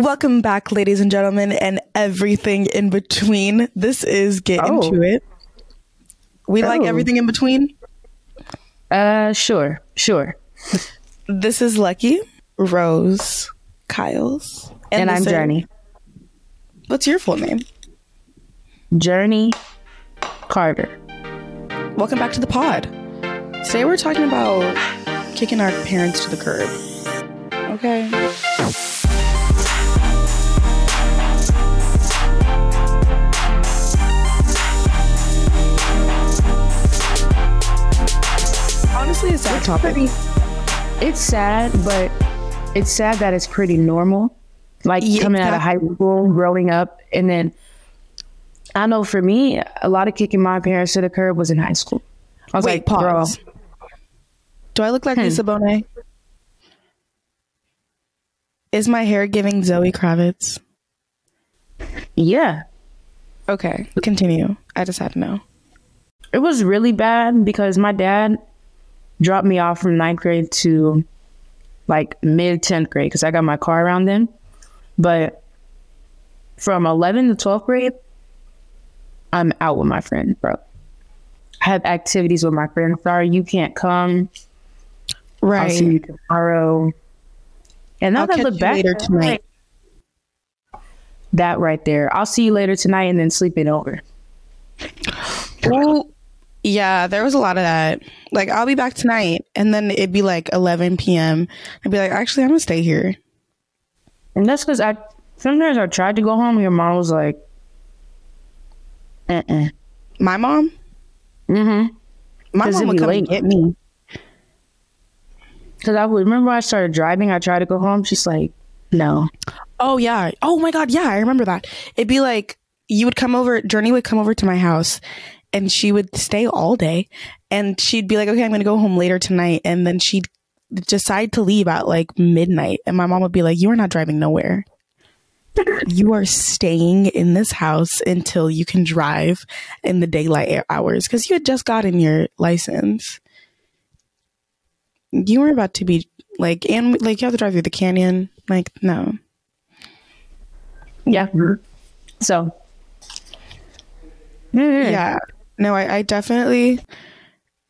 Welcome back, ladies and gentlemen, and everything in between. This is Get Oh. Into It. We like Oh. everything in between. Uh, sure, sure. This is Lucky, Rose, Kyle's, And, I'm this Journey. What's your full name? Journey Carter. Welcome back to the pod. Today we're talking about kicking our parents to the curb. Okay. Honestly, it's a sad topic. Pretty, it's sad, but it's sad that it's pretty normal. Like Yeah, coming out of high school, growing up, and then I know for me, a lot of kicking my parents to the curb was in high school. I was Wait, like, bro, pause. Do I look like hmm. Lisa Bonet? Is my hair giving Zoe Kravitz? yeah, Okay, continue. I just had to know. it was really bad because my dad dropped me off from ninth grade to like mid 10th grade because I got my car around then. But from 11 to 12th grade, I'm out with my friends, bro. I have activities with my friends. Sorry, you can't come. Right. I'll see you tomorrow. And now I'll that I look back, later tonight. that right there. I'll see you later tonight and then sleep it over. Well, yeah, there was a lot of that. Like, I'll be back tonight, and then it'd be like 11 p.m. I'd be like, actually, I'm gonna stay here. And that's because I sometimes I tried to go home. Your mom was like, "Uh, uh My mom, mm-hmm." my 'Cause mom would come and late. get me. Because I would remember when I started driving. I tried to go home. She's like, "No." Oh yeah. Oh my god. Yeah, I remember that. It'd be like you would come over. Journey would come over to my house, and she would stay all day, and she'd be like, "Okay, I'm gonna go home later tonight," and then she'd decide to leave at like midnight, and my mom would be like, "You are not driving nowhere." you are staying in this house until you can drive in the daylight hours because you had just gotten your license. You were about to be like, and like you have to drive through the canyon. Like, no. Yeah. So. Yeah. No I, I definitely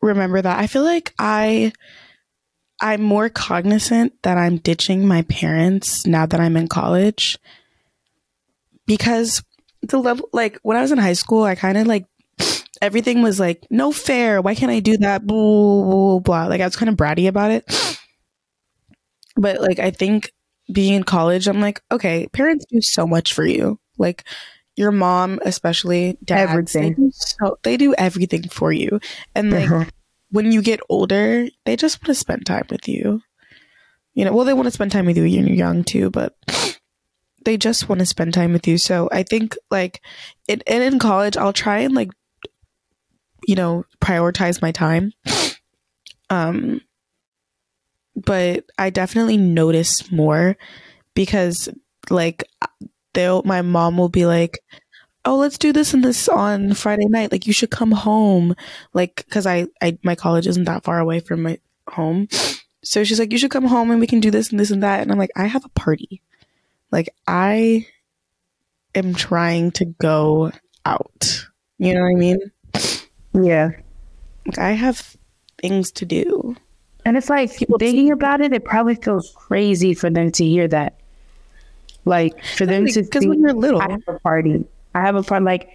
remember that. I feel like i i'm more cognizant that i'm ditching my parents now that i'm in college because the level like when i was in high school i kind of like everything was like no fair why can't i do that blah, blah, blah. like i was kind of bratty about it. But like i think being in college i'm like okay parents do so much for you. Like your mom especially dads, Everything. they do, so, they do everything for you and like Uh-huh. when you get older they just want to spend time with you you know well they want to spend time with you when you're young too but they just want to spend time with you so i think like it, and in college i'll try and like you know prioritize my time um but i definitely notice more because like they'll my mom will be like oh let's do this and this on friday night. Like you should come home. Like because I, I my college isn't that far away from my home. So she's like you should come home and we can do this and this and that. And i'm like i have a party. Like i am trying to go out. You know what i mean? Yeah. like i have things to do. And it's like thinking about it, it probably feels crazy for them to hear that. Like for them to because when you're little I have a party. I have a party. Like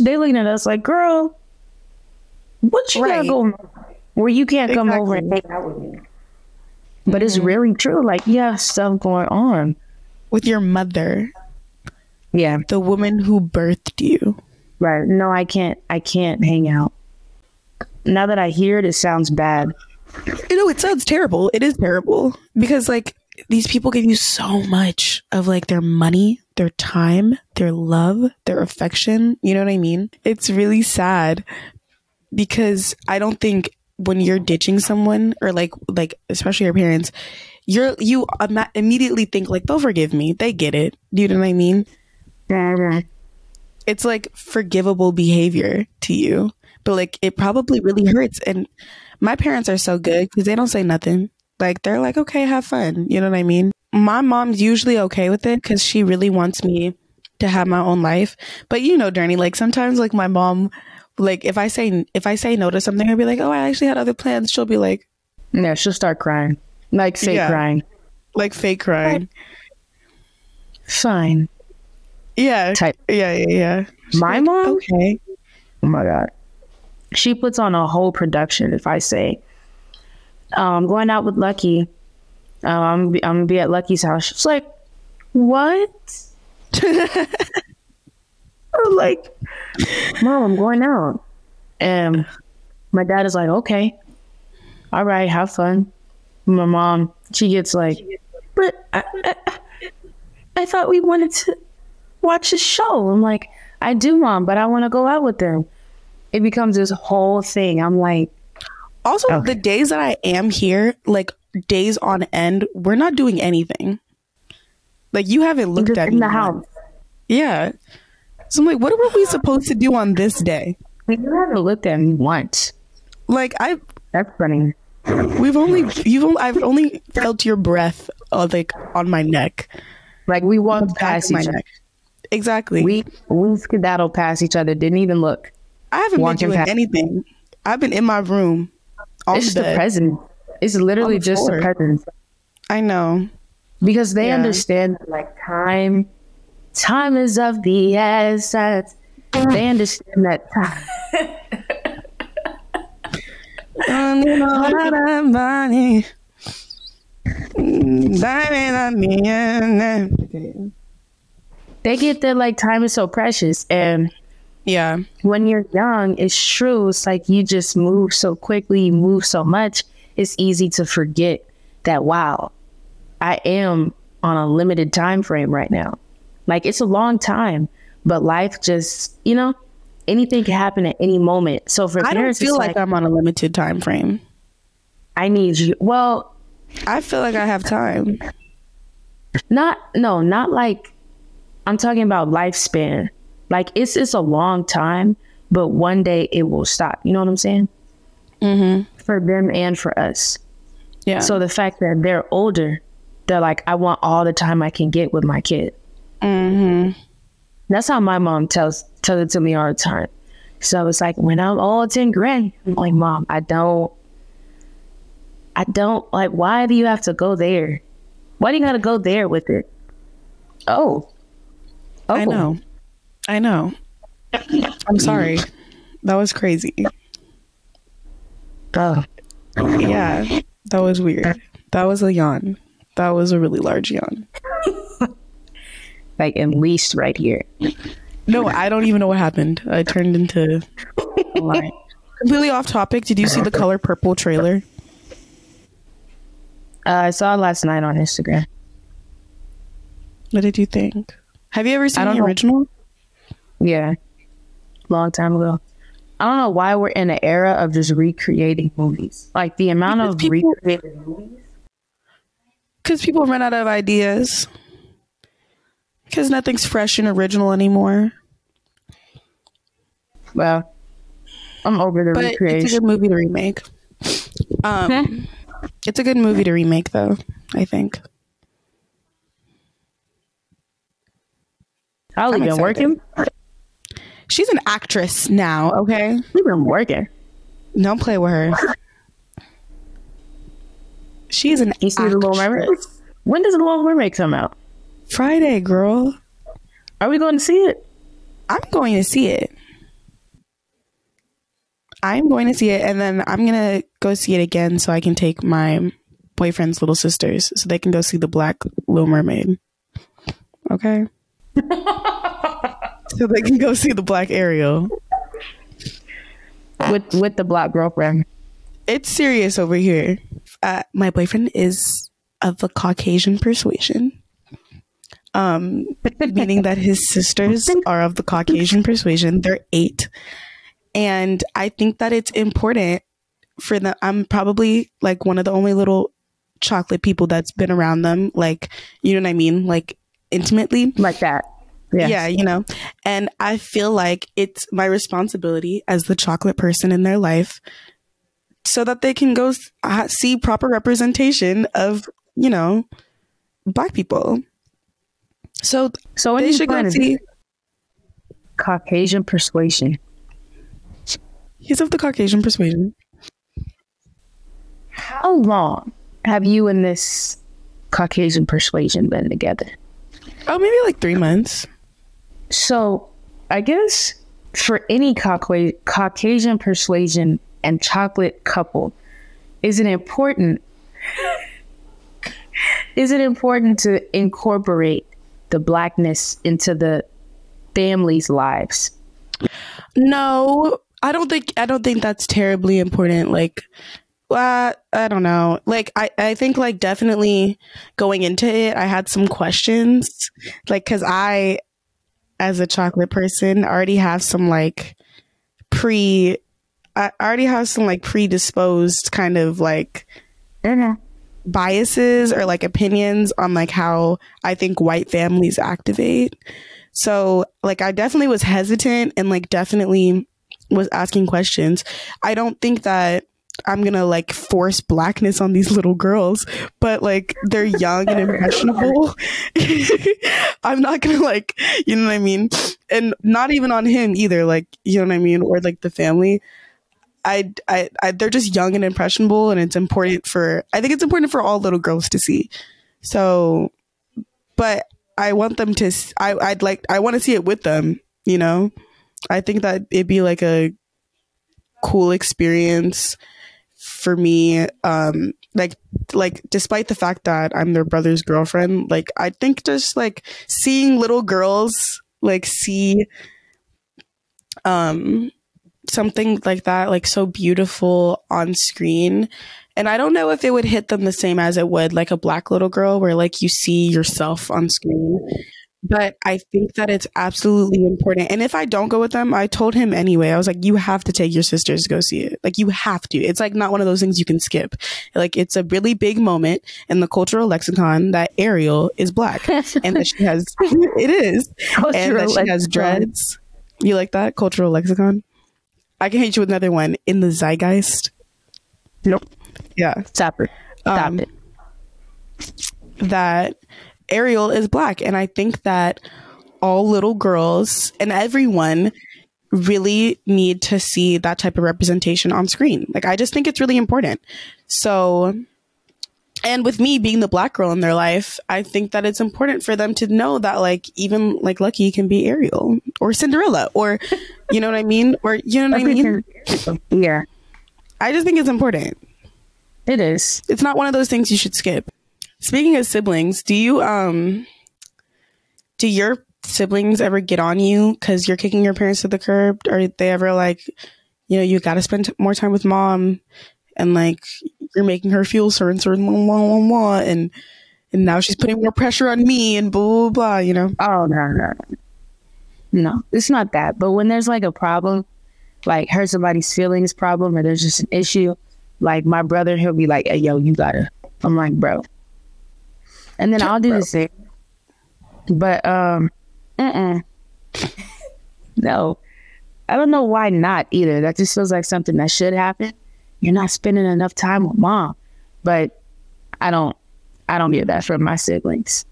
they looking at us like, girl, what you Right. got going on? Where you can't come over and hang out with me. But it's mm-hmm. really true. Like you have stuff going on. with your mother Yeah. the woman who birthed you Right. No, I can't. I can't hang out. Now that I hear it, it sounds bad. you know it sounds terrible it is terrible because like these people give you so much of like their money their time their love their affection. You know what i mean? It's really sad because i don't think when you're ditching someone or like like especially your parents you're you ima- immediately think like they'll forgive me. They get it. Do you know what i mean? It's like forgivable behavior to you. But like it probably really hurts. And my parents are so good because they don't say nothing like they're like okay have fun you know what i mean my mom's usually okay with it because she really wants me to have my own life. But you know, Journey, like sometimes like my mom, like if I say if I say no to something, I'll be like, oh, I actually had other plans. She'll be like, Yeah, she'll start crying. Like fake Yeah. crying. like fake crying. Fine. Yeah, Type. yeah, yeah, yeah. She's My like, mom? okay. Oh my god. She puts on a whole production if I say, I'm going out with Lucky. Uh, I'm, I'm gonna be at Lucky's house. She's like, what? I'm like, Mom, I'm going out. And my dad is like, okay. All right, have fun. My mom, she gets like, but I, I, I thought we wanted to watch a show. I'm like, I do, mom, but I want to go out with them. It becomes this whole thing. I'm like, Also, Okay. the days that I am here, like days on end, we're not doing anything. Like you haven't looked at in me the once. Yeah. So I'm like, what were we supposed to do on this day? You haven't looked at me once. Like I, That's funny. we've only you've only, I've only felt your breath, uh, like on my neck, Like we walked past my each other. neck. Exactly. We we skedaddled past each other. Didn't even look. I haven't been doing past- anything. I've been in my room on it's the present. It's literally the just the present I know. because they Yeah. understand like time. Time is of the essence. They understand that time. You know, I got money. Diamond on me, and- They get that like time is so precious and Yeah. when you're young, it's true. It's like you just move so quickly, you move so much. It's easy to forget that wow, I am on a limited time frame right now. Like it's a long time, but life just you know anything can happen at any moment. So for I don't feel like, like, I'm on a limited time frame. I need you. Well, I feel like I have time. not no, not like I'm talking about lifespan. Like it's it's a long time, but one day it will stop. You know what I'm saying? Mm-hmm. For them and for us. Yeah. So the fact that they're older, they're like, I want all the time I can get with my kid. mm-hmm. That's how my mom tells tells it to me all the time. So it's like when I'm old and gray, I'm like, Mom, I don't I don't like why do you have to go there? Why do you gotta go there with it? Oh. Oh I know. I know. I'm sorry. That was crazy. Oh. Yeah. That was weird. That was a yawn. That was a really large yawn. Like at least right here. No, I don't even know what happened. I turned into a lion. Completely off topic. Did you see the color purple trailer? Uh, I saw it last night on Instagram. What did you think? Have you ever seen the know. original? Yeah. Long time ago. I don't know why we're in an era of just recreating movies. Like the amount Because of people- recreated movies. Because people run out of ideas. Because nothing's fresh and original anymore. Well, I'm over the But it's a good movie to remake. Um, it's a good movie to remake, though. I think. Holly been working. She's an actress now. Okay, We've been working. don't play with her. She's an You see the Little Mermaid? actress. When does the Little Mermaid come out? Friday, girl. Are we going to see it? I'm going to see it. I'm going to see it, and then I'm gonna go see it again so I can take my boyfriend's little sisters so they can go see the Black Little Mermaid. Okay. so they can go see the Black Ariel. With with the black girlfriend. It's serious over here. Uh, my boyfriend is of the Caucasian persuasion. Um, meaning that his sisters are of the Caucasian persuasion. They're eight. And I think that it's important for them. I'm probably like one of the only little chocolate people that's been around them. Like, you know what I mean? Like, intimately. Like that. Yes. Yeah, you know. And I feel like it's my responsibility as the chocolate person in their life so that they can go see proper representation of, you know, black people. So So when they you should go see. Caucasian persuasion. He's of the Caucasian persuasion. How long have you and this Caucasian persuasion been together? Oh, maybe like three months. So, I guess for any Cauca- Caucasian persuasion and chocolate couple, is it important? is it important to incorporate the blackness into the family's lives? No, I don't think I don't think that's terribly important. Like, uh, I don't know. Like, I I think like definitely going into it, I had some questions. Like, cause I, as a chocolate person, already have some like pre. I already have some like predisposed kind of like mm-hmm. biases or like opinions on like how I think white families activate. So like I definitely was hesitant and like definitely was asking questions. I don't think that I'm gonna like force blackness on these little girls, but like they're young and impressionable. I'm not gonna like, you know what I mean? And not even on him either, like, you know what I mean? Or like the family. I, I, I, they're just young and impressionable, and it's important for. I think it's important for all little girls to see. So, but I want them to. s- I, I'd like. I want to see it with them. You know, I think that it'd be like a cool experience for me. Um, like, like despite the fact that I'm their brother's girlfriend, like I think just like seeing little girls like see, um, something like that, like so beautiful on screen. And I don't know if it would hit them the same as it would like a black little girl where like you see yourself on screen. But I think that it's absolutely important. And if I don't go with them, I told him anyway. I was like, you have to take your sisters to go see it. Like, you have to. It's like not one of those things you can skip. Like, it's a really big moment in the cultural lexicon that Ariel is black and that she has, it is, and that she has dreads. You like that? Cultural lexicon? I can hit you with another one in the zeitgeist. Nope. Yeah. Stop it. Stop Um, it. that Ariel is black. And I think that all little girls and everyone really need to see that type of representation on screen. Like, I just think it's really important. So, and with me being the black girl in their life, I think that it's important for them to know that, like, even like Lucky can be Ariel or Cinderella or, you know what I mean? Or, you know what I mean? Yeah, I just think it's important. it is. it's not one of those things you should skip. Speaking of siblings, do you um do your siblings ever get on you because you're kicking your parents to the curb? Are they ever like, you know, you got to spend more time with mom, and like you're making her feel certain certain blah, blah, blah, blah, and and now she's putting more pressure on me and blah blah blah. You know, Oh no, no, no. No, it's not that. But when there's like a problem, like hurt somebody's feelings problem, or there's just an issue, like my brother, he'll be like, "Hey, yo, you gotta." I'm like, bro. And then I'll do the same. But um, uh, no, I don't know why not either. That just feels like something that should happen. You're not spending enough time with mom, but I don't. I don't get that from my siblings.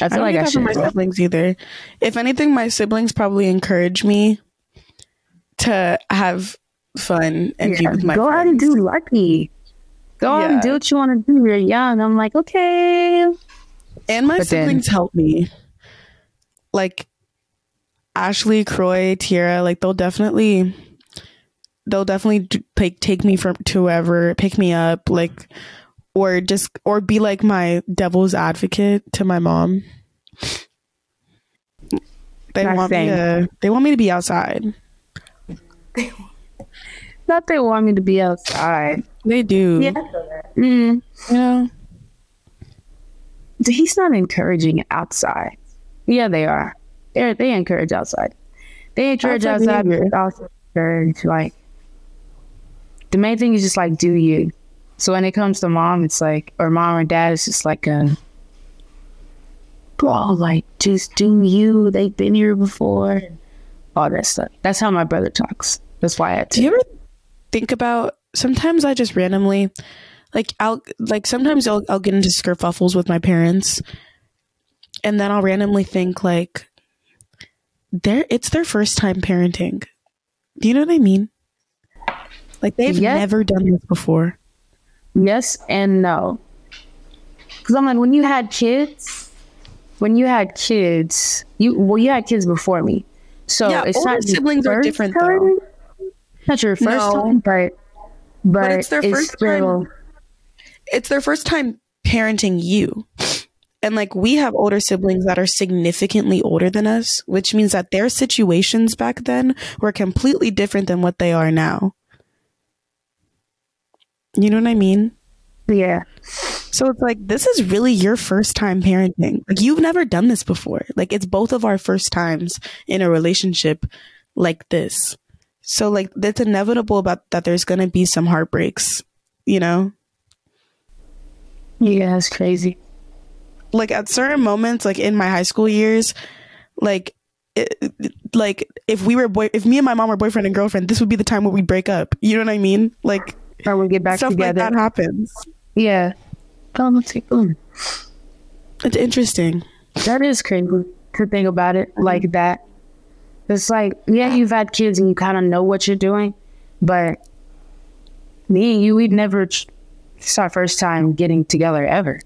I I feel don't like get I that from should. my siblings either. If anything, my siblings probably encourage me to have fun and be Yeah, with my go out and do lucky. Go out and do what you want to do. You're young. I'm like, okay. And my But then- siblings help me. Like Ashley, Croy, Tiara, like they'll definitely they'll definitely d- take me from to whoever, pick me up, like or just or be like my devil's advocate to my mom. They Not want me to they want me to be outside. Not they want me to be outside. They do. Yeah. Mm, You know? he's not encouraging outside. Yeah, they are. They they encourage outside. They encourage Outside outside. but also encourage like the main thing is just like do you. So when it comes to mom, it's like or mom or dad, it's just like a bro, like just do you. They've been here before. All that stuff. That's how my brother talks. That's why I Do you ever think about sometimes I just randomly like I'll like sometimes I'll I'll get into skerfuffles with my parents, and then I'll randomly think like, they're it's their first time parenting. Do you know what I mean? Like they've Yes. never done this before. Yes and no. Because I'm like, when you had kids, when you had kids, you well, you had kids before me, so Yeah, it's not siblings are different, time. though. Not your first No. time, but but, it's their first still, time. It's their first time parenting you. And like we have older siblings that are significantly older than us, which means that their situations back then were completely different than what they are now. You know what I mean? Yeah, So it's like this is really your first time parenting. Like you've never done this before. Like it's both of our first times in a relationship like this. So like it's inevitable about that there's to be some heartbreaks, you know? yeah, that's crazy. Like at certain moments like in my high school years, like it, like if we were boy if me and my mom were boyfriend and girlfriend, this would be the time where we break up. You know what I mean? Like Or we get back stuff like together. that happens. yeah. Come on, take boom. It's interesting. That is crazy to think about it like that. It's like, yeah, you've had kids and you kind of know what you're doing, but me and you, we've never. It's our first time getting together ever.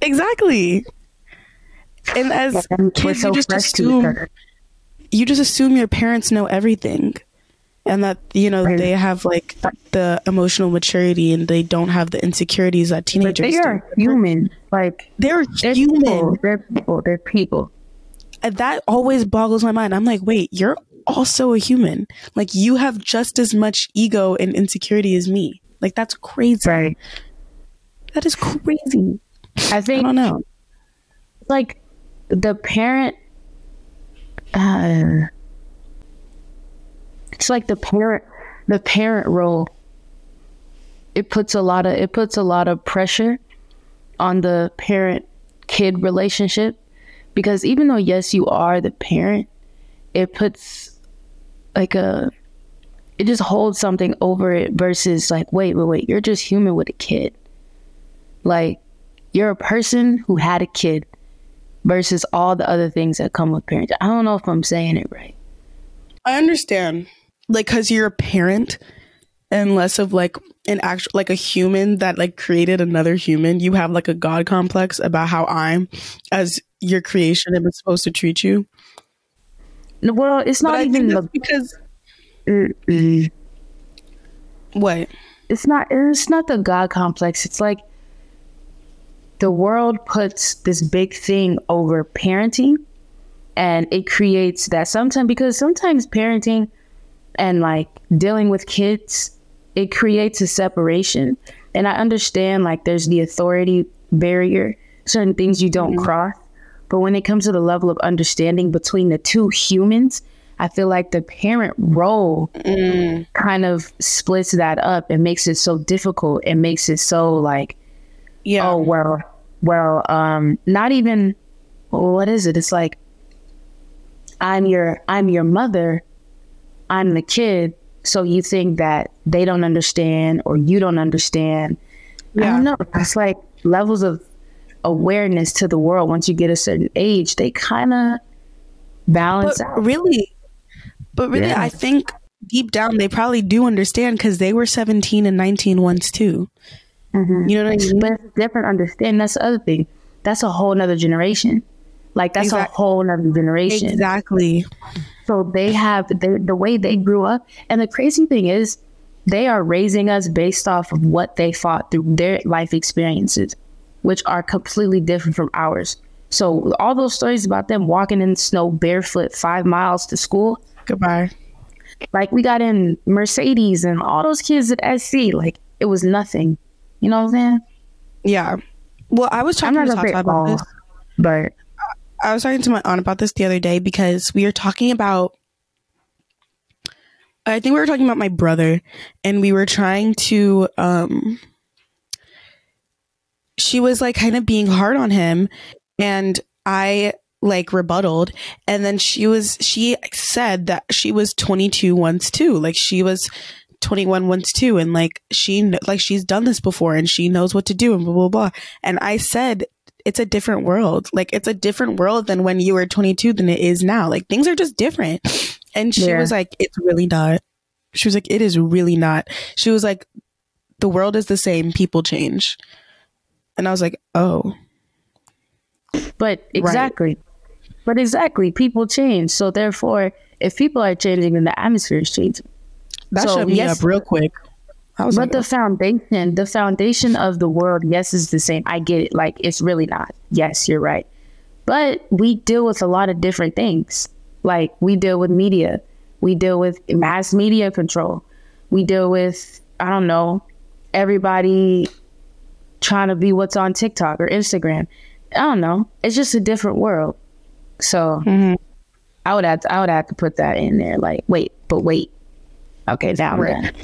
Exactly. And as And kids, so you just fresh to each assume you just assume your parents know everything, and that you know Right. they have like the emotional maturity and they don't have the insecurities that teenagers But they are do. human. Like They're they're human. people. They're people. They're people. That always boggles my mind. I'm like, wait, you're also a human. Like you have just as much ego and insecurity as me. Like that's crazy. Right. That is crazy. I think I don't know. like the parent uh it's like the parent the parent role it puts a lot of it puts a lot of pressure on the parent kid relationship because even though yes you are the parent it puts like a it just holds something over it versus like wait wait wait you're just human with a kid like you're a person who had a kid versus all the other things that come with parenting. I don't know if I'm saying it right. I understand. Like, cause you're a parent and less of like an actual, like a human that like created another human. You have like a God complex about how I'm, as your creation, am supposed to treat you. Well, it's not even the. because Mm-mm. what? It's not. It's not the God complex. It's like the world puts this big thing over parenting, and it creates that sometimes because sometimes parenting and like dealing with kids, it creates a separation. And I understand like there's the authority barrier, certain things you don't cross. But when it comes to the level of understanding between the two humans, I feel like the parent role kind of splits that up and makes it so difficult and makes it so like, Yeah. oh well, well, um, not even what is it? It's like I'm your I'm your mother, I'm the kid, so you think that they don't understand or you don't understand. I don't know. It's like levels of awareness to the world once you get a certain age, they kind of balance but out. really, but really, Yeah. I think deep down they probably do understand because they were 17 and 19 once too. Mhm. You know what I mean? But it's different understanding. That's the other thing. That's a whole nother generation. Like that's Exact- a whole nother generation. Exactly. So they have they, the way they grew up, and the crazy thing is, they are raising us based off of what they fought through their life experiences, which are completely different from ours. So all those stories about them walking in the snow barefoot five miles to school, Goodbye. like we got in Mercedes and all those kids at SC, like it was nothing. You know what I'm saying? Yeah. Well, I was not to say about this. but I was talking to my aunt about this the other day because we were talking about. I think we were talking about my brother, and we were trying to. um She was like kind of being hard on him, and I like rebutted, and then she was she said that she was 22 once too, like she was 21 once too and like she like she's done this before and she knows what to do and blah blah blah and i said it's a different world. Like it's a different world than when you were 22 than it is now. Like things are just different. And she Yeah. was like it's really not. She was like it is really not. She was like the world is the same. People change. And i was like oh. But exactly. But exactly, people change. So therefore, if people are changing, then the atmosphere is changing. that So, shut me yes- up real quick But like the foundation, the foundation of the world, yes, is the same. I get it. Like it's really not. Yes, you're right. But we deal with a lot of different things. Like we deal with media, we deal with mass media control, we deal with I don't know everybody trying to be what's on TikTok or Instagram. I don't know. It's just a different world. So Mhm. I would have to, I would have to put that in there. Like wait, but wait. Okay, now. Right.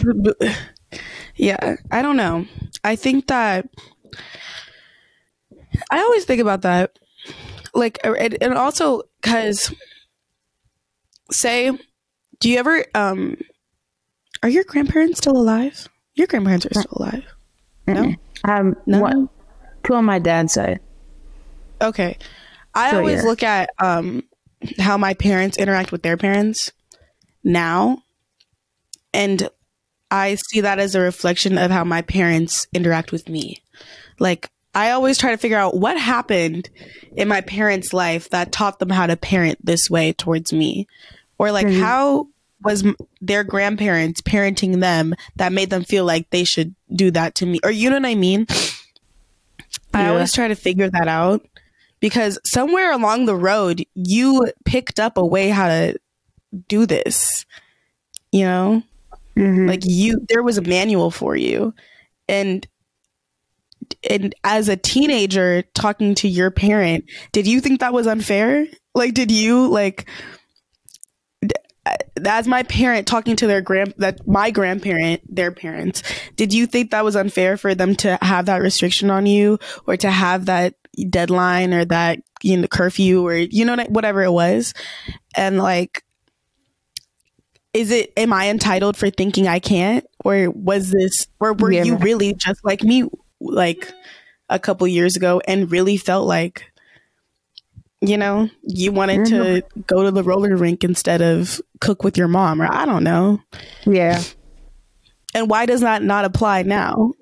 Yeah, I don't know. I think that I always think about that, like, uh, and, and also because, say, do you ever um, are your grandparents still alive? Your grandparents are still alive. No, Um, No? what? Two on my dad's side. okay. I So, always yeah. look at um how my parents interact with their parents now, and I see that as a reflection of how my parents interact with me. Like, I always try to figure out what happened in my parents' life that taught them how to parent this way towards me. Or, like, Mhm. how was their grandparents parenting them that made them feel like they should do that to me? Or, you know what I mean? I always try to figure that out because somewhere along the road, you picked up a way how to do this, you know? Mm-hmm. like you there was a manual for you. And and as a teenager talking to your parent did you think that was unfair? Like did you like as my parent talking to their grand that my grandparent their parents did you think that was unfair for them to have that restriction on you or to have that deadline or that you know curfew or you know whatever it was? And like is it am i entitled for thinking i can't or was this or were Yeah. you really just like me like a couple years ago and really felt like you know you wanted to go to the roller rink instead of cook with your mom or i don't know yeah. and why does that not apply now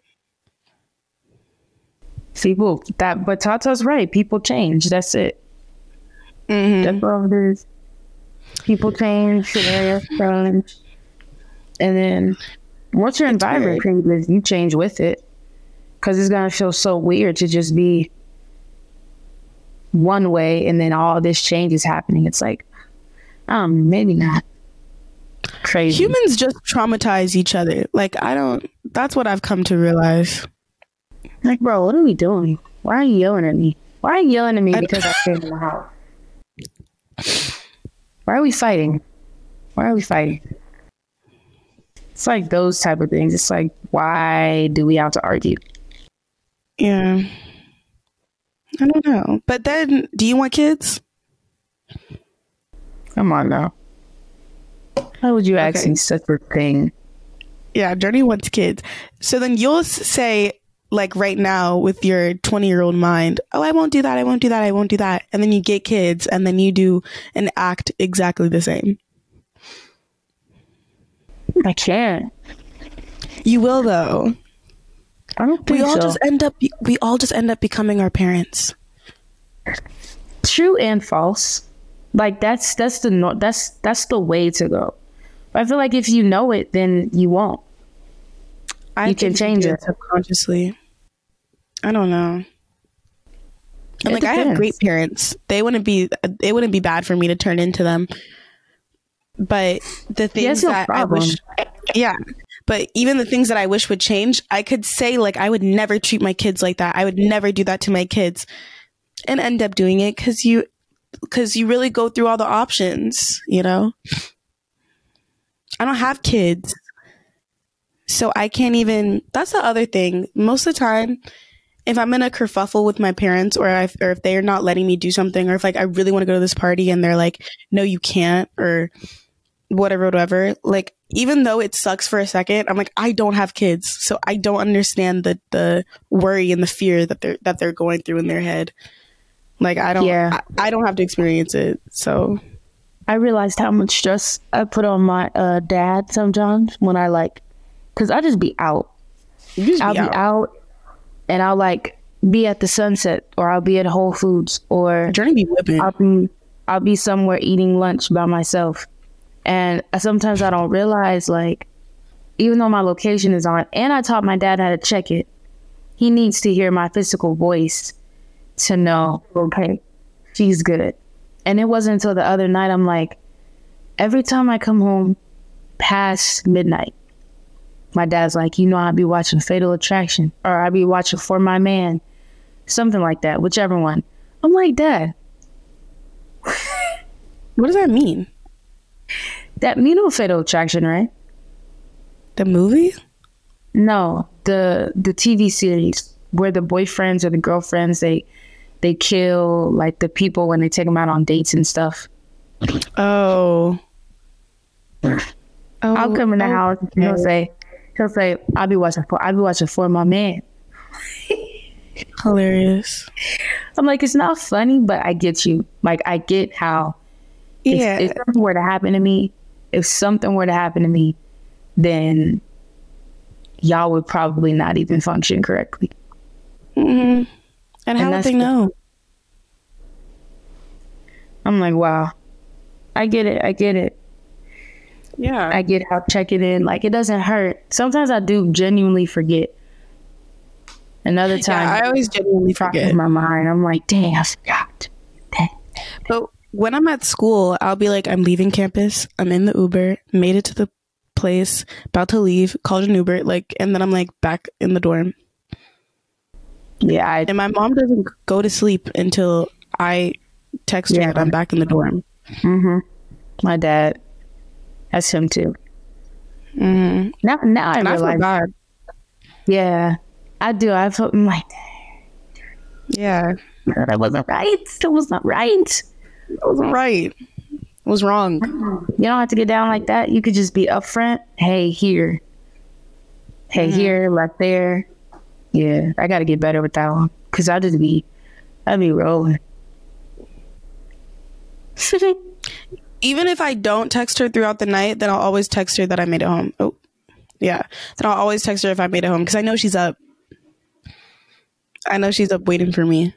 People that, but Tata's right. People change. That's it. Mhm. That's all it is. People change, scenarios change, and then once your environment changes, you change with it. Because it's gonna feel so weird to just be one way, and then all this change is happening. It's like, um, maybe not. Crazy. humans just traumatize each other like i don't that's what i've come to realize Like, bro, what are we doing? Why are you yelling at me? Why are you yelling at me I- because I came in the house? Why are we fighting? Why are we fighting? It's like those type of things. It's like, why do we have to argue? yeah i don't know but then do you want kids Come on now. Why would you ask Okay. me such a thing? Yeah, Journey wants kids. So then you'll say, like right now with your 20 year old mind, oh, I won't do that. I won't do that. I won't do that. And then you get kids and then you do and act exactly the same. I can't. You will though. I don't think We all so. just end up, we all just end up becoming our parents. True and false. Like that's that's the no, that's that's the way to go. I feel like if you know it, then you won't. I You can change do it. subconsciously. I don't know. And It like I have great parents. They wouldn't be it wouldn't be bad for me to turn into them. But the things no that problem. I wish Yeah. But even the things that I wish would change, I could say like I would never treat my kids like that. I would never do that to my kids. And end up doing it cuz you cuz you really go through all the options, you know? I don't have kids. So I can't even. That's the other thing. Most of the time, if I'm in a kerfuffle with my parents, or if, or if they're not letting me do something, or if like I really want to go to this party and they're like, "No, you can't," or whatever, whatever. Like, even though it sucks for a second, I'm like, I don't have kids, so I don't understand the the worry and the fear that they're that they're going through in their head. Like, I don't, Yeah. I, I don't have to experience it. So, I realized how much stress I put on my uh, dad sometimes when I like, cause I just be out. just I'll be be out. out, and I'll like be at the sunset, or I'll be at Whole Foods, or Journey be whipping. I'll be I'll be somewhere eating lunch by myself, and sometimes I don't realize like, even though my location is on, and I taught my dad how to check it, he needs to hear my physical voice to know okay, she's good. And it wasn't until the other night I'm like, every time I come home past midnight, my dad's like, you know, I'd be watching Fatal Attraction or I'd be watching For My Man, something like that, whichever one. I'm like, Dad, what does that mean? that you know Fatal Attraction, right? The movie? No, the the TV series where the boyfriends or the girlfriends they they kill like the people when they take them out on dates and stuff. Oh. Oh, I'll come in the oh, house and he'll say, he'll say, I'll be watching for, I'll be watching for my man. Hilarious. I'm like, it's not funny, but I get you. Like, I get how if, Yeah. if something were to happen to me, if something were to happen to me, then y'all would probably not even function correctly. hmm And how would they know? I'm like, wow, I get it. I get it. Yeah. I get out, check it in, like, it doesn't hurt. Sometimes I do genuinely forget. Another time, yeah, I always genuinely forget. my mind. I'm like, dang, I forgot. Dang. But when I'm at school, I'll be like, I'm leaving campus. I'm in the Uber, made it to the place, about to leave, called an Uber, like, and then I'm like back in the dorm. Yeah, I And my mom doesn't go to sleep until I text her Yeah. that I'm back in the dorm. hmm My dad. That's him too. Mm-hmm. Now, now I And I feel realize. bad. yeah, I do. I felt I'm like Yeah, I wasn't right. That was not right. that wasn't right. It was wrong. You don't have to get down like that. You could just be upfront. Hey, here. Hey, here, left there. Yeah, I got to get better with that one because I just be, I be rolling. Even if I don't text her throughout the night, then I'll always text her that I made it home. Oh, yeah. Then I'll always text her if I made it home because I know she's up. I know she's up waiting for me.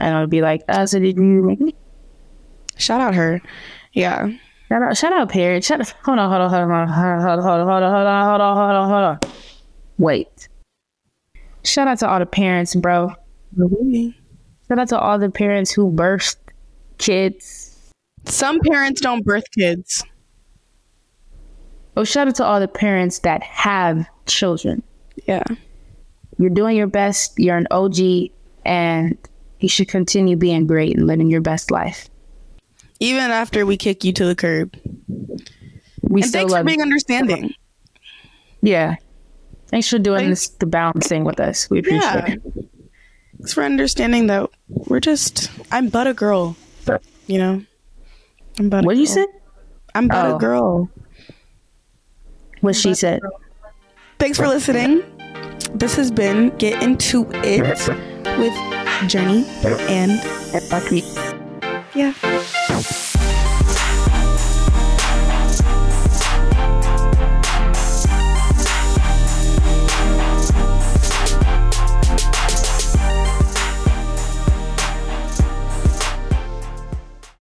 and I'll be like, uh, so did you make me? Shout out her. Yeah. Shout out, shout out, up. Hold on, hold on, hold on, hold on, hold on, hold on, hold on, hold on, hold on, hold on, hold on. Wait. Shout out to all the parents, bro. Shout out to all the parents who birthed kids. Some parents don't birth kids. Oh, shout out to all the parents that have children. Yeah. You're doing your best. You're an OG, and you should continue being great and living your best life. Even after we kick you to the curb. We and still thanks for love. being understanding. yeah. Thanks for doing Thanks. this, the balancing with us. We appreciate Yeah. it. Thanks for understanding that we're just I'm but a girl. You know? I'm What did you say? I'm but Oh. a girl. What she said. Thanks for listening. This has been Get Into It with Journey and Fuck me. yeah.